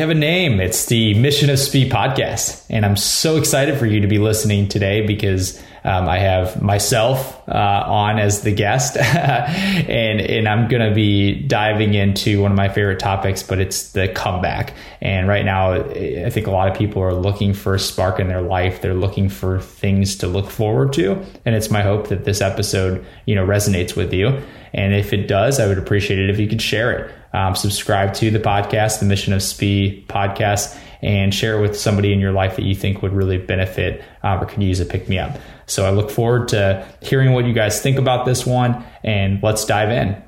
have a name. It's the Mission of Speed podcast. And I'm so excited for you to be listening today because um, I have myself uh, on as the guest, and and I'm going to be diving into one of my favorite topics, but it's the comeback. And right now, I think a lot of people are looking for a spark in their life. They're looking for things to look forward to, and it's my hope that this episode, you know, resonates with you. And if it does, I would appreciate it if you could share it. Um, subscribe to the podcast, the Mission of Speed podcast, and share it with somebody in your life that you think would really benefit uh, or could use a pick me up. So I look forward to hearing what you guys think about this one, and let's dive in.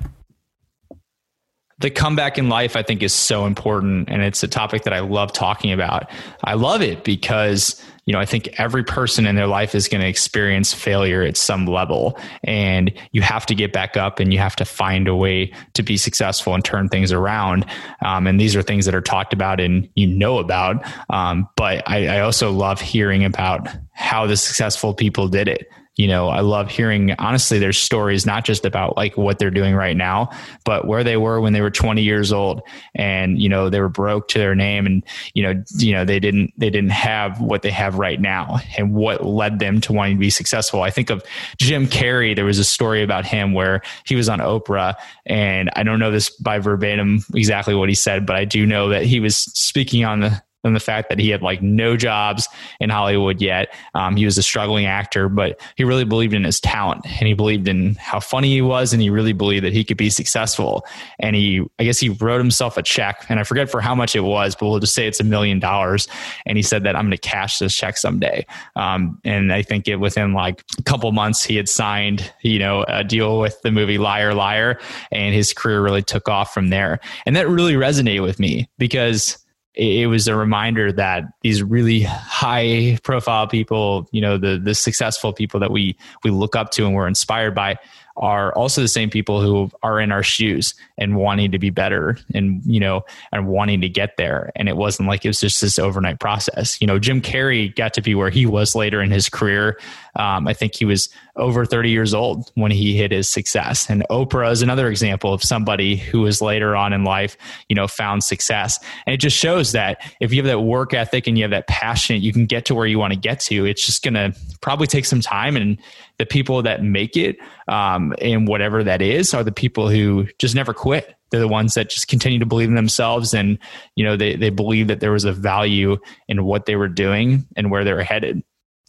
The comeback in life, I think, is so important, and it's a topic that I love talking about. I love it because you know, I think every person in their life is going to experience failure at some level. And you have to get back up and you have to find a way to be successful and turn things around. Um, and these are things that are talked about and you know about. Um, but I, I also love hearing about how the successful people did it you know, I love hearing honestly there's stories not just about like what they're doing right now, but where they were when they were 20 years old and you know they were broke to their name and you know you know they didn't they didn't have what they have right now and what led them to wanting to be successful. I think of Jim Carrey, there was a story about him where he was on Oprah and I don't know this by verbatim exactly what he said, but I do know that he was speaking on the than the fact that he had like no jobs in Hollywood yet. Um, he was a struggling actor, but he really believed in his talent and he believed in how funny he was and he really believed that he could be successful. And he, I guess he wrote himself a check and I forget for how much it was, but we'll just say it's a million dollars. And he said that I'm going to cash this check someday. Um, and I think it within like a couple months, he had signed, you know, a deal with the movie Liar Liar and his career really took off from there. And that really resonated with me because it was a reminder that these really high profile people, you know, the the successful people that we we look up to and we're inspired by are also the same people who are in our shoes and wanting to be better and you know and wanting to get there. And it wasn't like it was just this overnight process. You know jim carrey got to be where he was later in his career. Um, i think he was over 30 years old when he hit his success. And oprah is another example of somebody who was later on in life you know found success. And it just shows that if you have that work ethic and you have that passion you can get to where you want to get to. It's just going to probably take some time and the people that make it um, and whatever that is are the people who just never quit. They're the ones that just continue to believe in themselves and you know they, they believe that there was a value in what they were doing and where they were headed.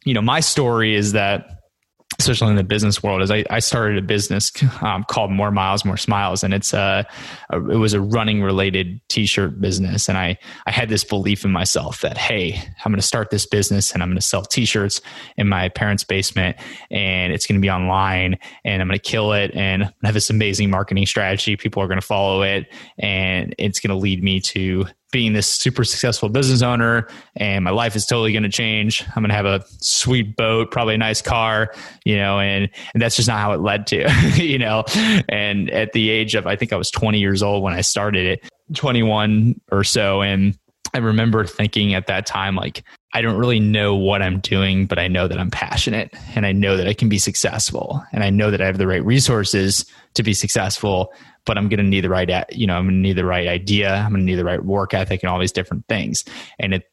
You know my story is that especially in the business world, is I, I started a business um, called More Miles, More Smiles, and it's a, a, it was a running related T-shirt business, and I I had this belief in myself that hey, I'm going to start this business and I'm going to sell T-shirts in my parents' basement, and it's going to be online, and I'm going to kill it, and I have this amazing marketing strategy. People are going to follow it, and it's going to lead me to being this super successful business owner and my life is totally going to change. I'm going to have a sweet boat, probably a nice car, you know, and, and that's just not how it led to, you know. And at the age of, I think I was 20 years old when I started it, 21 or so. And I remember thinking at that time, like, I don't really know what I'm doing, but I know that I'm passionate and I know that I can be successful and I know that I have the right resources to be successful but I'm going to need the right, you know, I'm going to need the right idea. I'm going to need the right work ethic and all these different things. And at,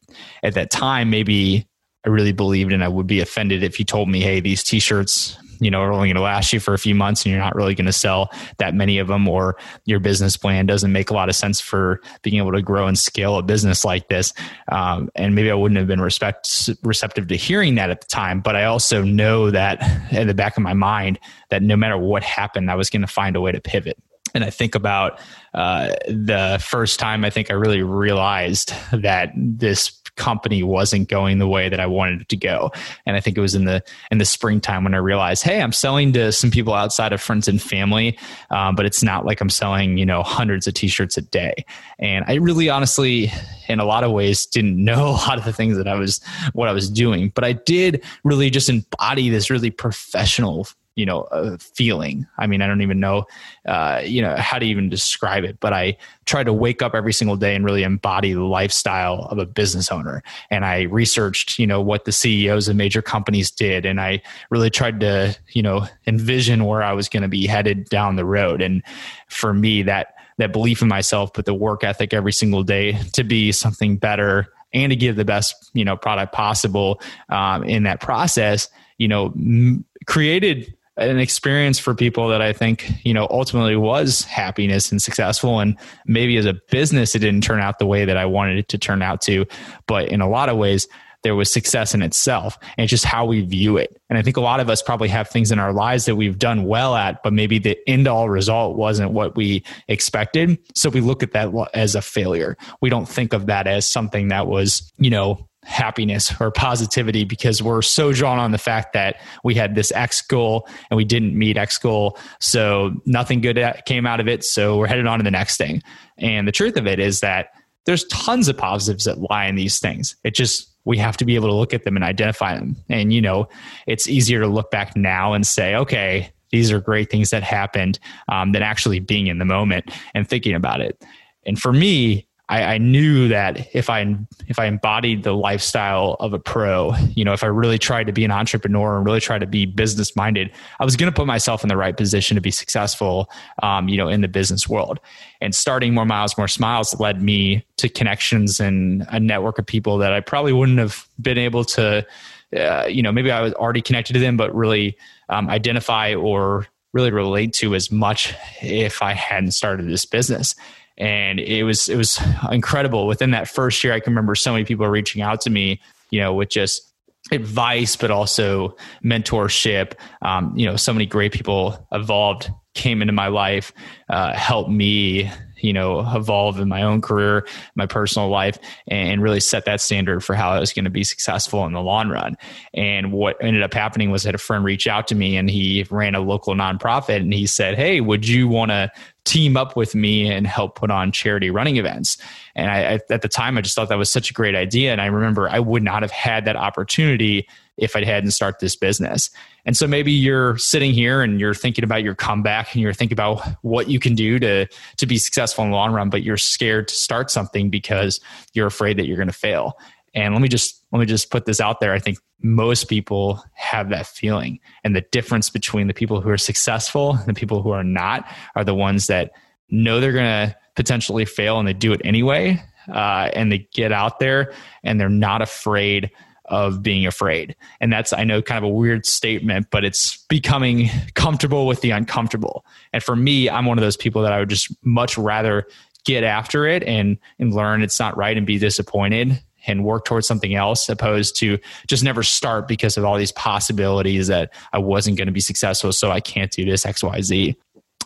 at that time, maybe I really believed and I would be offended if you told me, Hey, these t-shirts, you know, are only going to last you for a few months and you're not really going to sell that many of them or your business plan doesn't make a lot of sense for being able to grow and scale a business like this. Um, and maybe I wouldn't have been respect, receptive to hearing that at the time, but I also know that in the back of my mind that no matter what happened, I was going to find a way to pivot and I think about uh, the first time I think I really realized that this company wasn't going the way that I wanted it to go. And I think it was in the in the springtime when I realized, hey, I'm selling to some people outside of friends and family, um, but it's not like I'm selling you know hundreds of t-shirts a day. And I really honestly, in a lot of ways, didn't know a lot of the things that I was what I was doing, but I did really just embody this really professional you know a feeling. I mean i don't even know uh, you know how to even describe it but i try to wake up every single day and really embody the lifestyle of a business owner. And i researched you know what the ceos of major companies did and i really tried to you know envision where i was going to be headed down the road. And for me that that belief in myself, put the work ethic every single day to be something better and to give the best you know product possible um, in that process you know m- created an experience for people that I think, you know, ultimately was happiness and successful. And maybe as a business, it didn't turn out the way that I wanted it to turn out to. But in a lot of ways, there was success in itself and it's just how we view it. And I think a lot of us probably have things in our lives that we've done well at, but maybe the end all result wasn't what we expected. So we look at that as a failure. We don't think of that as something that was, you know, happiness or positivity because we're so drawn on the fact that we had this X goal and we didn't meet X goal. So nothing good came out of it. So we're headed on to the next thing. And the truth of it is that there's tons of positives that lie in these things. It just we have to be able to look at them and identify them. And, you know, it's easier to look back now and say, okay, these are great things that happened um, than actually being in the moment and thinking about it. And for me, I, I, knew that if I if I embodied the lifestyle of a pro, you know, if I really tried to be an entrepreneur and really tried to be business minded, I was going to put myself in the right position to be successful, um, you know, in the business world. And starting more miles, more smiles led me to connections and a network of people that I probably wouldn't have been able to, uh, you know, maybe I was already connected to them, but really um, identify or really relate to as much if I hadn't started this business and it was it was incredible. Within that first year, I can remember so many people reaching out to me, you know, with just advice, but also mentorship. Um, you know, so many great people evolved, came into my life, uh, helped me you know evolve in my own career my personal life and really set that standard for how i was going to be successful in the long run and what ended up happening was that a friend reached out to me and he ran a local nonprofit and he said hey would you want to team up with me and help put on charity running events. And I, at the time, I just thought that was such a great idea. And I remember I would not have had that opportunity if I hadn't started this business. And so maybe you're sitting here and you're thinking about your comeback and you're thinking about what you can do to to be successful in the long run, but you're scared to start something because you're afraid that you're going to fail. And let me just let me just put this out there. I think most people have that feeling. And the difference between the people who are successful and the people who are not are the ones that know they're going to potentially fail and they do it anyway. Uh, and they get out there and they're not afraid of being afraid. And that's, I know, kind of a weird statement, but it's becoming comfortable with the uncomfortable. And for me, I'm one of those people that I would just much rather get after it and, and learn it's not right and be disappointed and work towards something else opposed to just never start because of all these possibilities that I wasn't going to be successful. So I can't do this X, Y, Z.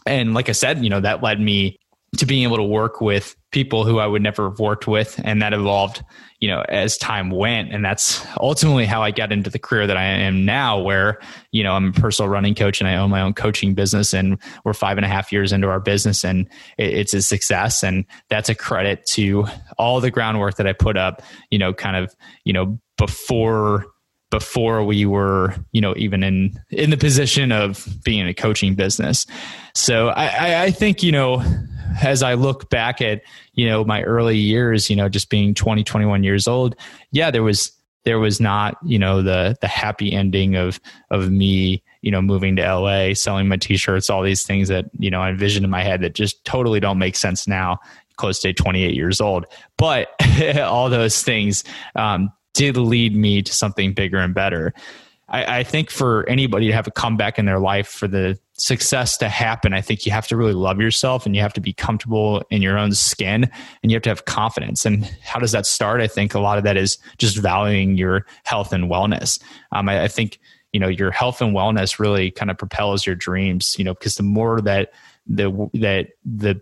And like I said, you know, that led me to being able to work with people who I would never have worked with. And that evolved, you know, as time went. And that's ultimately how I got into the career that I am now, where, you know, I'm a personal running coach and I own my own coaching business. And we're five and a half years into our business and it's a success. And that's a credit to all the groundwork that I put up, you know, kind of, you know, before before we were you know even in in the position of being in a coaching business so i i think you know as I look back at, you know, my early years, you know, just being 20, 21 years old, yeah, there was there was not, you know, the the happy ending of of me, you know, moving to LA, selling my t-shirts, all these things that, you know, I envisioned in my head that just totally don't make sense now, close to 28 years old. But all those things um, did lead me to something bigger and better. I, I, think for anybody to have a comeback in their life, for the success to happen, I think you have to really love yourself and you have to be comfortable in your own skin and you have to have confidence. And how does that start? I think a lot of that is just valuing your health and wellness. Um, I, I think you know your health and wellness really kind of propels your dreams. You know, because the more that the that the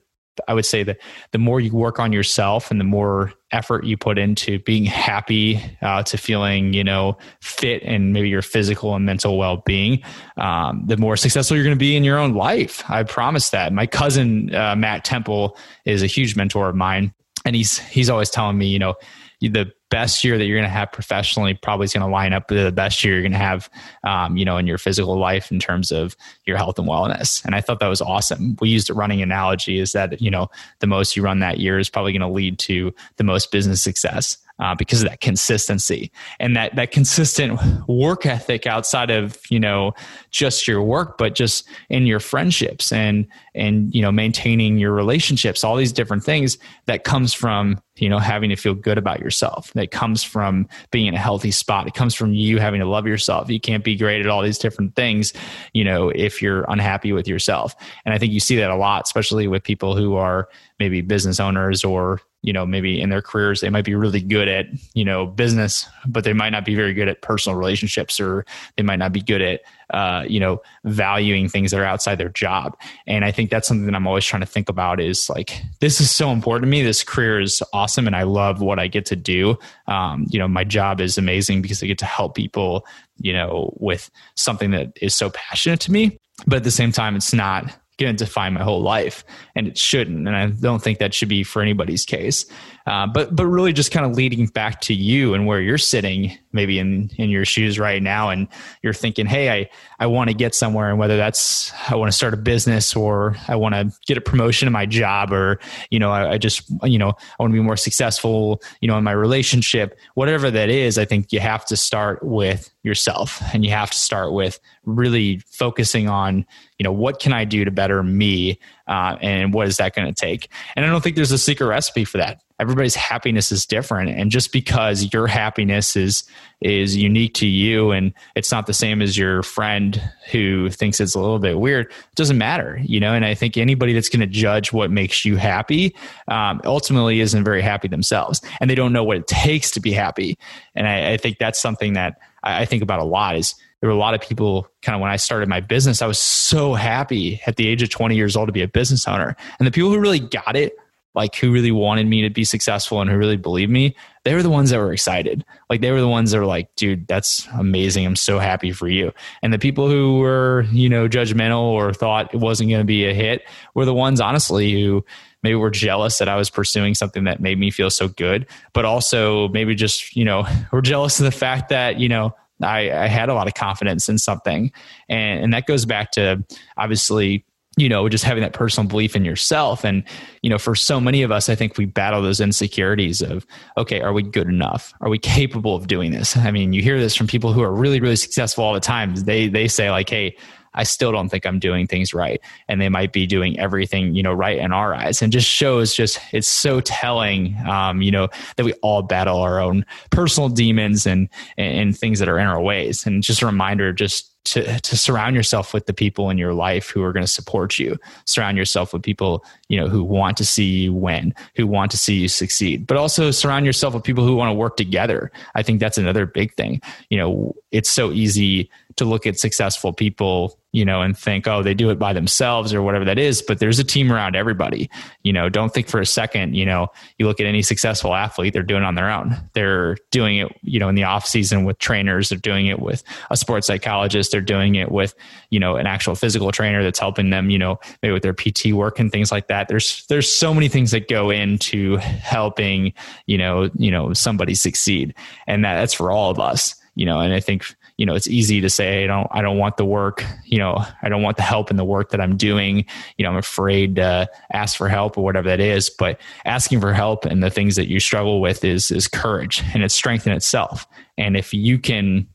I would say that the more you work on yourself and the more effort you put into being happy, uh, to feeling, you know, fit and maybe your physical and mental well being, um, the more successful you're going to be in your own life. I promise that. My cousin, uh, Matt Temple, is a huge mentor of mine. And he's, he's always telling me, you know, the best year that you're going to have professionally probably is going to line up with the best year you're going to have, um, you know, in your physical life in terms of your health and wellness. And I thought that was awesome. We used a running analogy is that, you know, the most you run that year is probably going to lead to the most business success. Uh, because of that consistency and that that consistent work ethic outside of you know just your work but just in your friendships and and you know maintaining your relationships all these different things that comes from you know having to feel good about yourself. That comes from being in a healthy spot. It comes from you having to love yourself. You can't be great at all these different things you know if you're unhappy with yourself. And i think you see that a lot especially with people who are maybe business owners or you know maybe in their careers they might be really good at you know business but they might not be very good at personal relationships or they might not be good at uh, you know valuing things that are outside their job. And i think that's something that i'm always trying to think about is like this is so important to me. This career is awesome and i love what i get to do. Um, you know my job is amazing because i get to help people you know with something that is so passionate to me. But at the same time it's not going to define my whole life and it shouldn't and i don't think that should be for anybody's case. Uh, but but really just kind of leading back to you and where you're sitting maybe in in your shoes right now and you're thinking hey i i want to get somewhere and whether that's i want to start a business or i want to get a promotion in my job or you know I, I just you know i want to be more successful you know in my relationship whatever that is i think you have to start with yourself. And you have to start with really focusing on you know what can i do to better me uh, and what is that going to take? And i don't think there's a secret recipe for that. Everybody's happiness is different and just because your happiness is is unique to you and it's not the same as your friend who thinks it's a little bit weird doesn't matter you know? And i think anybody that's going to judge what makes you happy um, ultimately isn't very happy themselves and they don't know what it takes to be happy. And i, I think that's something that I, I think about a lot is there were a lot of people kind of when I started my business, I was so happy at the age of 20 years old to be a business owner. And the people who really got it like who really wanted me to be successful and who really believed me, they were the ones that were excited. Like they were the ones that were like, dude, that's amazing. I'm so happy for you. And the people who were, you know, judgmental or thought it wasn't going to be a hit were the ones, honestly, who maybe were jealous that I was pursuing something that made me feel so good, but also maybe just, you know, were jealous of the fact that, you know, I, I had a lot of confidence in something. And, and that goes back to obviously you know just having that personal belief in yourself. And you know for so many of us i think we battle those insecurities of okay are we good enough? Are we capable of doing this? I mean you hear this from people who are really really successful all the time. They they say like hey I still don't think I'm doing things right. And they might be doing everything, you know, right in our eyes. And just shows just, it's so telling, um, you know, that we all battle our own personal demons and, and things that are in our ways. And just a reminder, just to to surround yourself with the people in your life who are going to support you surround yourself with people you know who want to see you win who want to see you succeed but also surround yourself with people who want to work together i think that's another big thing you know it's so easy to look at successful people you know and think oh they do it by themselves or whatever that is but there's a team around everybody. You know don't think for a second you know you look at any successful athlete they're doing it on their own. They're doing it you know in the off season with trainers they're doing it with a sports psychologist they're doing it with you know an actual physical trainer that's helping them you know maybe with their pt work and things like that. There's there's so many things that go into helping you know you know somebody succeed. And that, that's for all of us you know and i think you know it's easy to say i don't i don't want the work you know i don't want the help in the work that i'm doing. You know i'm afraid to ask for help or whatever that is but asking for help and the things that you struggle with is is courage and it's strength in itself. And if you can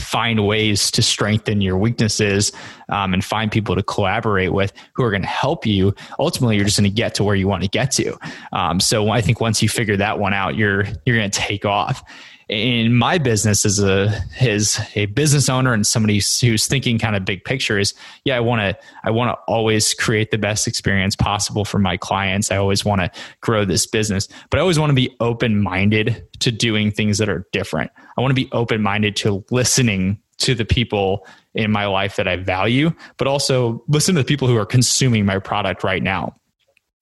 find ways to strengthen your weaknesses um, and find people to collaborate with who are going to help you ultimately you're just going to get to where you want to get to. Um, so i think once you figure that one out you're you're going to take off in my business as a as a business owner and somebody who's thinking kind of big picture is yeah i want to i want to always create the best experience possible for my clients. I always want to grow this business but i always want to be open minded to doing things that are different. I want to be open minded to listening to the people in my life that i value but also listen to the people who are consuming my product right now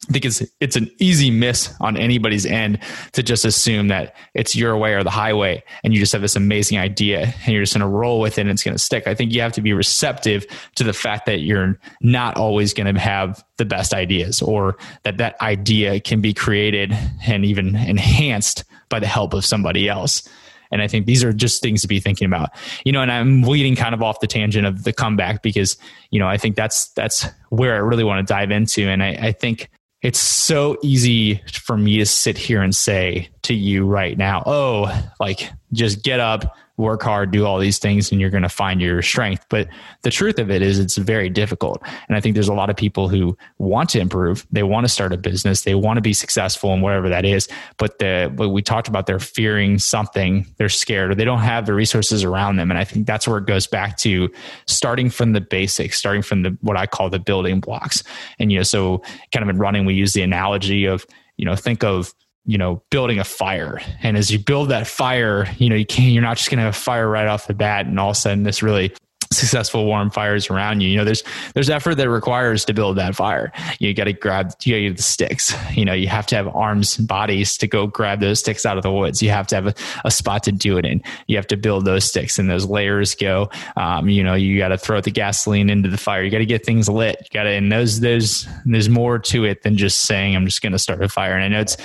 I think it's it's an easy miss on anybody's end to just assume that it's your way or the highway, and you just have this amazing idea and you're just going to roll with it and it's going to stick. I think you have to be receptive to the fact that you're not always going to have the best ideas, or that that idea can be created and even enhanced by the help of somebody else. And I think these are just things to be thinking about. You know, and I'm leading kind of off the tangent of the comeback because, you know, I think that's that's where I really want to dive into. And I, I think it's so easy for me to sit here and say to you right now, oh, like just get up, work hard, do all these things, and you're going to find your strength. But the truth of it is, it's very difficult. And I think there's a lot of people who want to improve. They want to start a business. They want to be successful in whatever that is. But the, but we talked about they're fearing something. They're scared or they don't have the resources around them. And I think that's where it goes back to starting from the basics, starting from the, what I call the building blocks. And, you know, so kind of in running, we use the analogy of, you know, think of, you know building a fire. And as you build that fire you know you can't you're not just going to have a fire right off the bat and all of a sudden this really successful warm fires around you. You know there's there's effort that requires to build that fire. You got to grab you got to get the sticks. You know you have to have arms and bodies to go grab those sticks out of the woods. You have to have a, a spot to do it in. You have to build those sticks and those layers go. Um, you know you got to throw the gasoline into the fire. You got to get things lit. You got to and those those there's more to it than just saying i'm just going to start a fire. And i know it's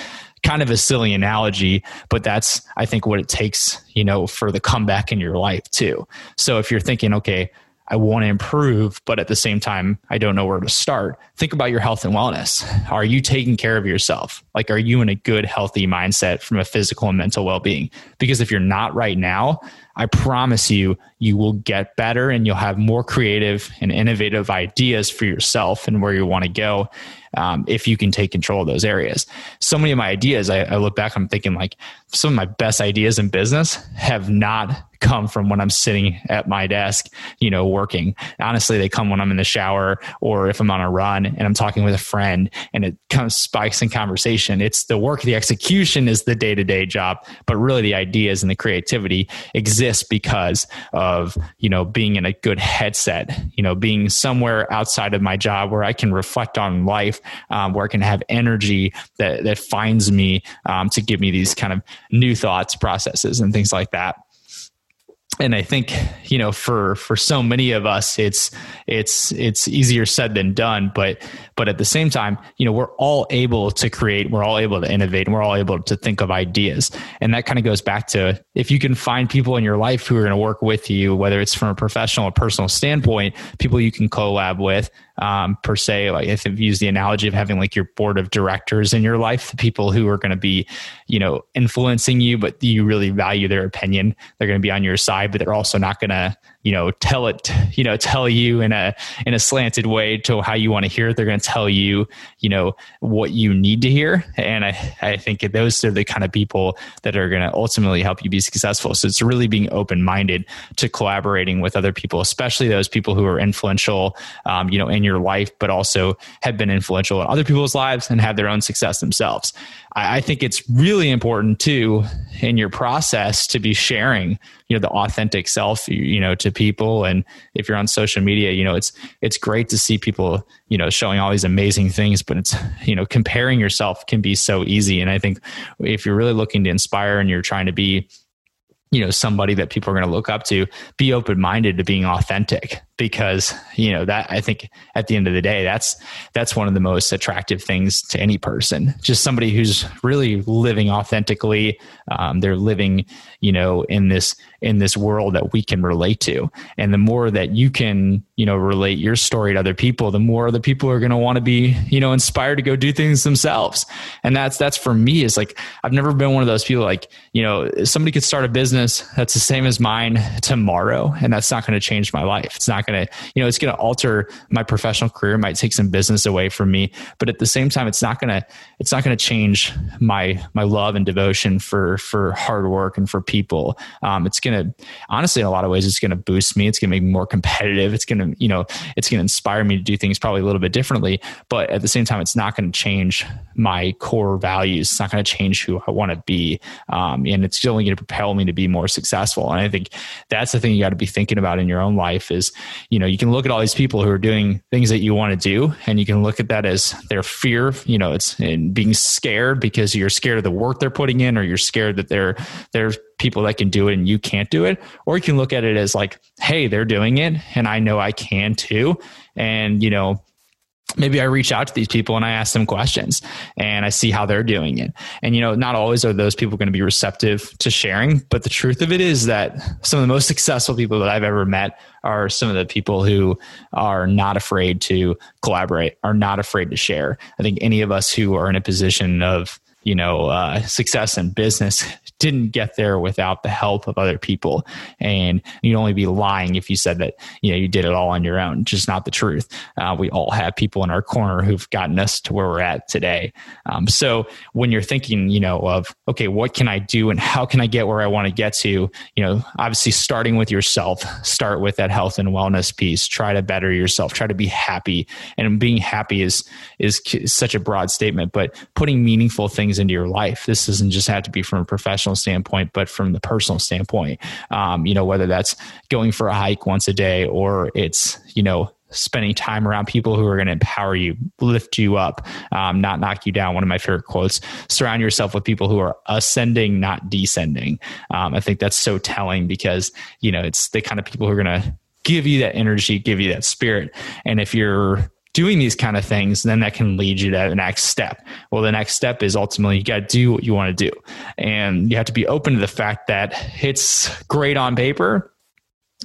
kind of a silly analogy, but that's, I think, what it takes, you know, for the comeback in your life too. So if you're thinking, okay, I want to improve, but at the same time, I don't know where to start. Think about your health and wellness. Are you taking care of yourself? Like, are you in a good, healthy mindset from a physical and mental well being? Because if you're not right now, I promise you, you will get better and you'll have more creative and innovative ideas for yourself and where you want to go um, if you can take control of those areas. So many of my ideas, I, I look back, I'm thinking like some of my best ideas in business have not come from when I'm sitting at my desk, you know, working. Honestly, they come when I'm in the shower or if I'm on a run and I'm talking with a friend and it comes spikes in conversation. It's the work, the execution is the day to day job, but really the ideas and the creativity exist because of, you know, being in a good headset, you know, being somewhere outside of my job where I can reflect on life, um, where I can have energy that, that finds me um, to give me these kind of new thoughts, processes, and things like that and I think you know for for so many of us it's it's it's easier said than done. But but at the same time you know we're all able to create we're all able to innovate and we're all able to think of ideas. And that kind of goes back to if you can find people in your life who are going to work with you whether it's from a professional or personal standpoint people you can collab with um, per se. Like if you use the analogy of having like your board of directors in your life, the people who are going to be, you know, influencing you, but you really value their opinion. They're going to be on your side, but they're also not going to you know tell it you know tell you in a in a slanted way to how you want to hear it. They're going to tell you you know what you need to hear. And i i think those are the kind of people that are going to ultimately help you be successful. So it's really being open minded to collaborating with other people especially those people who are influential um, you know in your life but also have been influential in other people's lives and have their own success themselves. I, I think it's really important too in your process to be sharing you know the authentic self you know to people. And if you're on social media you know it's it's great to see people you know showing all these amazing things but it's you know comparing yourself can be so easy. And i think if you're really looking to inspire and you're trying to be you know somebody that people are going to look up to be open minded to being authentic because you know that i think at the end of the day that's that's one of the most attractive things to any person. Just somebody who's really living authentically um, they're living you know in this in this world that we can relate to. And the more that you can you know relate your story to other people the more the people are going to want to be you know inspired to go do things themselves. And that's that's for me is like i've never been one of those people like you know somebody could start a business that's the same as mine tomorrow and that's not going to change my life. It's not going to you know it's going to alter my professional career. Might take some business away from me but at the same time it's not going to it's not going to change my my love and devotion for for hard work and for people. Um, it's going to honestly in a lot of ways it's going to boost me. It's going to make me more competitive. It's going to you know it's going to inspire me to do things probably a little bit differently but at the same time it's not going to change my core values. It's not going to change who i want to be. Um, and it's only going to propel me to be more successful. And i think that's the thing you got to be thinking about in your own life is you know you can look at all these people who are doing things that you want to do and you can look at that as their fear you know it's in being scared because you're scared of the work they're putting in or you're scared that they're people that can do it and you can't do it. Or you can look at it as like, hey, they're doing it and I know I can too. And, you know, maybe I reach out to these people and I ask them questions and I see how they're doing it. And, you know, not always are those people going to be receptive to sharing, but the truth of it is that some of the most successful people that I've ever met are some of the people who are not afraid to collaborate, are not afraid to share. I think any of us who are in a position of, you know, uh, success in business didn't get there without the help of other people. And you'd only be lying if you said that, you know, you did it all on your own. Just not the truth. Uh, we all have people in our corner who've gotten us to where we're at today. Um, so when you're thinking, you know, of, okay, what can I do and how can I get where I want to get to? You know, obviously starting with yourself, start with that health and wellness piece, try to better yourself, try to be happy. And being happy is, is such a broad statement, but putting meaningful things into your life. This doesn't just have to be from a professional professional standpoint, but from the personal standpoint, um, you know, whether that's going for a hike once a day or it's, you know, spending time around people who are going to empower you, lift you up, um, not knock you down. One of my favorite quotes: "Surround yourself with people who are ascending, not descending." Um, I think that's so telling because you know it's the kind of people who are going to give you that energy, give you that spirit, and if you're doing these kind of things, then that can lead you to the next step. Well, the next step is ultimately you got to do what you want to do. And you have to be open to the fact that it's great on paper.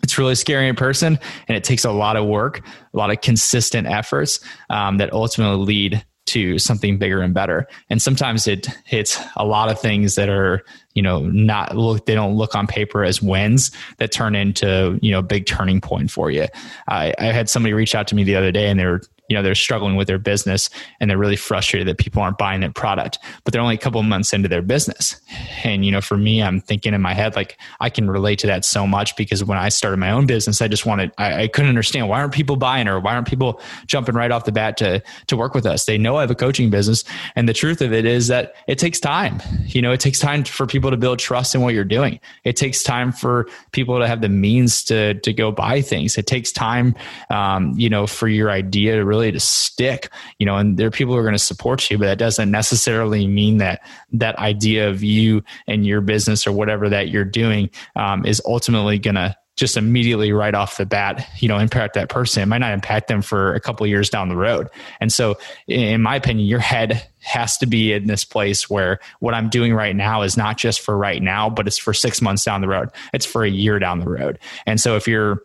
It's really scary in person, and it takes a lot of work, a lot of consistent efforts um, that ultimately lead to something bigger and better. And sometimes it hits a lot of things that are, you know, not look, they don't look on paper as wins that turn into, you know, big turning point for you. I, I had somebody reach out to me the other day and they were you know they're struggling with their business and they're really frustrated that people aren't buying their product but they're only a couple months into their business. And you know for me i'm thinking in my head like i can relate to that so much because when i started my own business i just wanted i, I couldn't understand why aren't people buying or why aren't people jumping right off the bat to to work with us? They know i have a coaching business. And the truth of it is that it takes time. You know it takes time for people to build trust in what you're doing. It takes time for people to have the means to to go buy things. It takes time um, you know for your idea to really really to stick, you know, and there are people who are going to support you, but that doesn't necessarily mean that that idea of you and your business or whatever that you're doing um, is ultimately going to just immediately right off the bat, you know, impact that person. It might not impact them for a couple years down the road. And so, in my opinion, your head has to be in this place where what I'm doing right now is not just for right now, but it's for six months down the road. It's for a year down the road. And so, if you're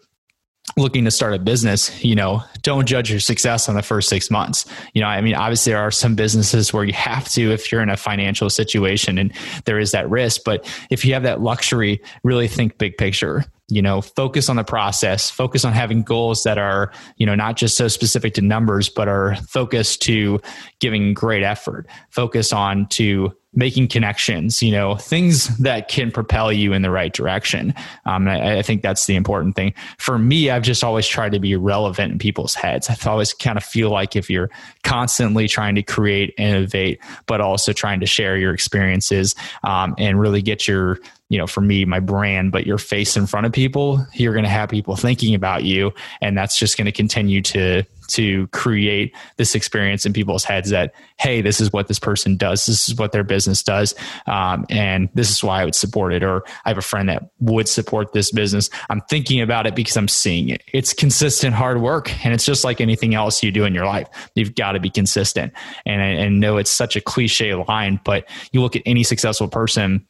looking to start a business, you know, don't judge your success on the first six months. You know, I mean, obviously there are some businesses where you have to if you're in a financial situation and there is that risk. But if you have that luxury, really think big picture. You know, focus on the process, focus on having goals that are, you know, not just so specific to numbers, but are focused to giving great effort, focus on to making connections, you know, things that can propel you in the right direction. Um, I, I, think that's the important thing. For me, I've just always tried to be relevant in people's heads. I've always kind of feel like if you're constantly trying to create, innovate, but also trying to share your experiences um, and really get your you know, for me, my brand, but your face in front of people, you're going to have people thinking about you. And that's just going to continue to, to create this experience in people's heads that, hey, this is what this person does. This is what their business does. Um, and this is why I would support it. Or I have a friend that would support this business. I'm thinking about it because I'm seeing it. It's consistent hard work. And it's just like anything else you do in your life. You've got to be consistent. And, and know it's such a cliche line, but you look at any successful person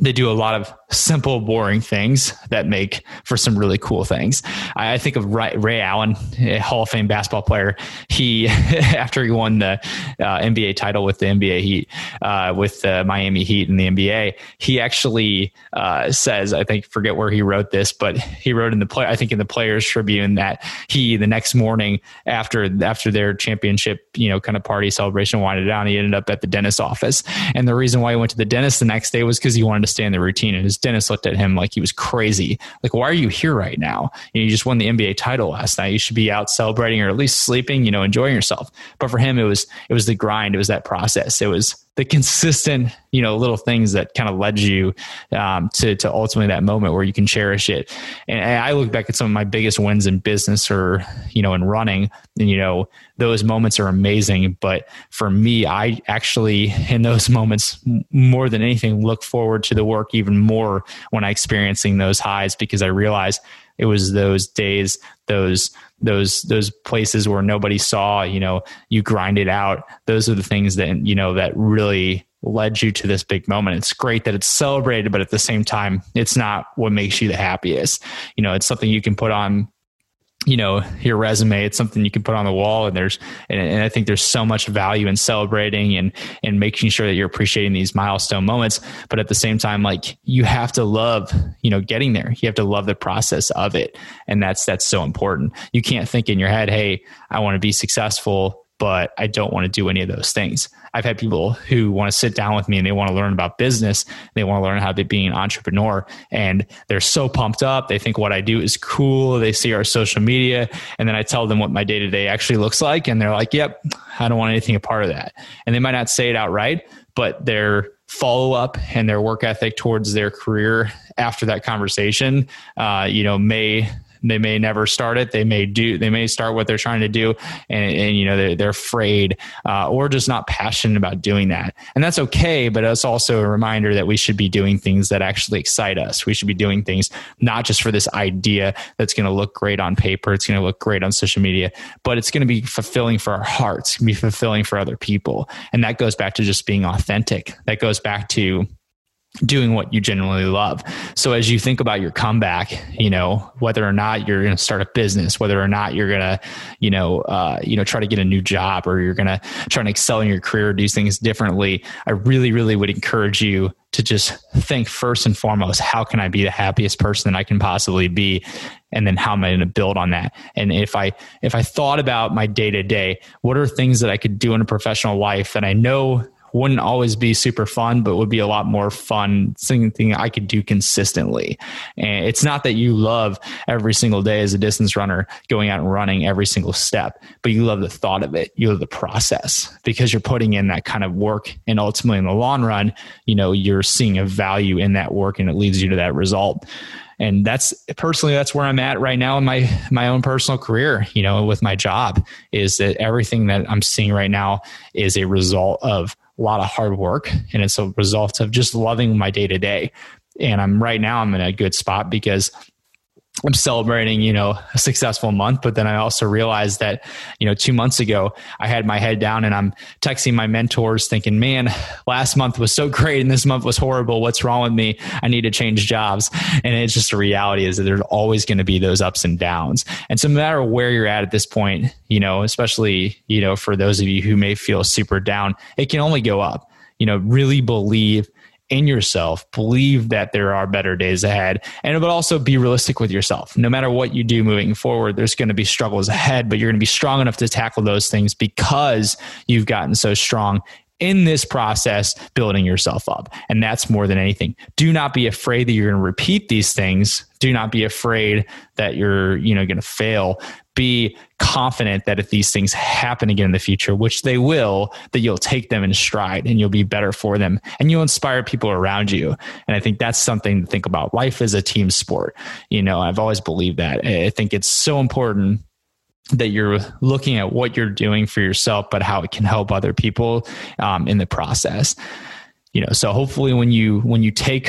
they do a lot of simple, boring things that make for some really cool things. I, think of Ray, Allen, a Hall of Fame basketball player. He, after he won the uh, NBA title with the NBA Heat, uh, with the Miami Heat in the NBA, he actually uh, says, I think, forget where he wrote this, but he wrote in the play, I think in the Players Tribune that he, the next morning after after their championship, you know, kind of party celebration winded down, he ended up at the dentist's office, and the reason why he went to the dentist the next day was because he wanted to stay in the routine. And his dentist looked at him like he was crazy. Like, why are you here right now? You, know, you just won the NBA title last night. You should be out celebrating or at least sleeping, you know, enjoying yourself. But for him, it was it was the grind. It was that process. It was the consistent, you know, little things that kind of led you um, to to ultimately that moment where you can cherish it. And, I look back at some of my biggest wins in business or you know in running, and you know those moments are amazing. But for me, I actually in those moments more than anything look forward to the work even more when I experiencing those highs because I realize It was those days, those those those places where nobody saw, you know, you grind it out. Those are the things that you know that really led you to this big moment. It's great that it's celebrated, but at the same time, it's not what makes you the happiest. You know, it's something you can put on you know your resume it's something you can put on the wall and there's and, and, i think there's so much value in celebrating and and making sure that you're appreciating these milestone moments. But at the same time like you have to love you know getting there. You have to love the process of it. And that's that's so important. You can't think in your head hey i want to be successful but I don't want to do any of those things. I've had people who want to sit down with me and they want to learn about business. They want to learn how to be an entrepreneur and they're so pumped up. They think what I do is cool. They see our social media and then I tell them what my day to day actually looks like. And they're like, yep, I don't want anything a part of that. And they might not say it outright, but their follow up and their work ethic towards their career after that conversation, uh, you know, may they may never start it. They may do. They may start what they're trying to do, and, and you know they're, they're afraid uh, or just not passionate about doing that, and that's okay. But it's also a reminder that we should be doing things that actually excite us. We should be doing things not just for this idea that's going to look great on paper. It's going to look great on social media, but it's going to be fulfilling for our hearts. It's going to be fulfilling for other people, and that goes back to just being authentic. That goes back to doing what you genuinely love. So as you think about your comeback, you know, whether or not you're going to start a business, whether or not you're going to, you know, uh, you know, try to get a new job or you're going to try and excel in your career, do things differently, I really, really would encourage you to just think first and foremost, how can I be the happiest person that I can possibly be? And then how am I going to build on that? And if I, if I thought about my day to day, what are things that I could do in a professional life that I know wouldn't always be super fun, but would be a lot more fun something I could do consistently. And it's not that you love every single day as a distance runner going out and running every single step, but you love the thought of it. You love the process because you're putting in that kind of work. And ultimately in the long run, you know, you're seeing a value in that work and it leads you to that result and that's personally that's where i'm at right now in my my own personal career you know with my job is that everything that i'm seeing right now is a result of a lot of hard work and it's a result of just loving my day to day. And I'm right now I'm in a good spot because I'm celebrating, you know, a successful month, but then I also realized that, you know, two months ago, I had my head down and I'm texting my mentors thinking, man, last month was so great and this month was horrible. What's wrong with me? I need to change jobs. And it's just a reality is that there's always going to be those ups and downs. And so no matter where you're at at this point, you know, especially, you know, for those of you who may feel super down, it can only go up. You know, really believe in yourself, believe that there are better days ahead, and but also be realistic with yourself. No matter what you do moving forward, there's going to be struggles ahead, but you're going to be strong enough to tackle those things because you've gotten so strong in this process building yourself up. And that's more than anything. Do not be afraid that you're going to repeat these things. Do not be afraid that you're, you know, going to fail. Be confident that if these things happen again in the future, which they will, that you'll take them in stride and you'll be better for them and you'll inspire people around you. And I think that's something to think about. Life is a team sport. You know, I've always believed that. I think it's so important that you're looking at what you're doing for yourself, but how it can help other people um, in the process. You know, so hopefully when you when you take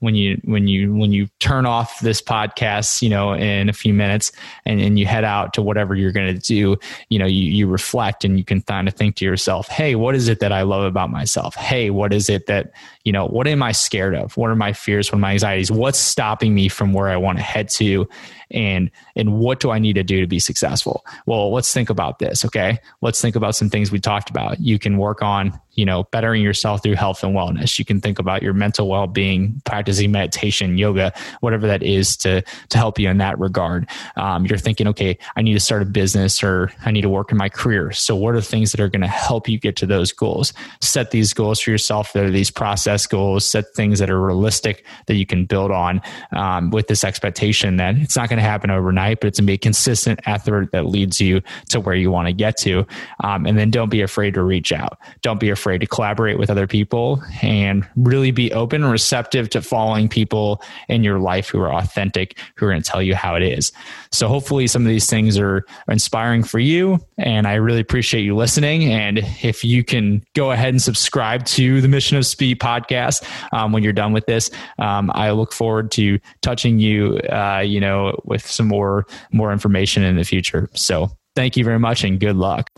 when you when you when you turn off this podcast you know in a few minutes and, and you head out to whatever you're going to do you know you, you reflect and you can kind of think to yourself hey what is it that i love about myself? Hey what is it that you know what am i scared of? What are my fears? What are my anxieties? What's stopping me from where i want to head to and and what do I need to do to be successful? Well, let's think about this, okay? Let's think about some things we talked about. You can work on, you know, bettering yourself through health and wellness. You can think about your mental well-being, practicing meditation, yoga, whatever that is to to help you in that regard. Um, you're thinking, okay, I need to start a business or I need to work in my career. So, what are the things that are going to help you get to those goals? Set these goals for yourself. That are these process goals. Set things that are realistic that you can build on um, with this expectation that it's not going going to happen overnight, but it's going to be a consistent effort that leads you to where you want to get to. Um, and then don't be afraid to reach out. Don't be afraid to collaborate with other people and really be open and receptive to following people in your life who are authentic, who are going to tell you how it is. So hopefully some of these things are inspiring for you. And I really appreciate you listening. And if you can go ahead and subscribe to the Mission of Speed podcast um, when you're done with this, um, I look forward to touching you, uh, you know, with some more more information in the future. So thank you very much and good luck.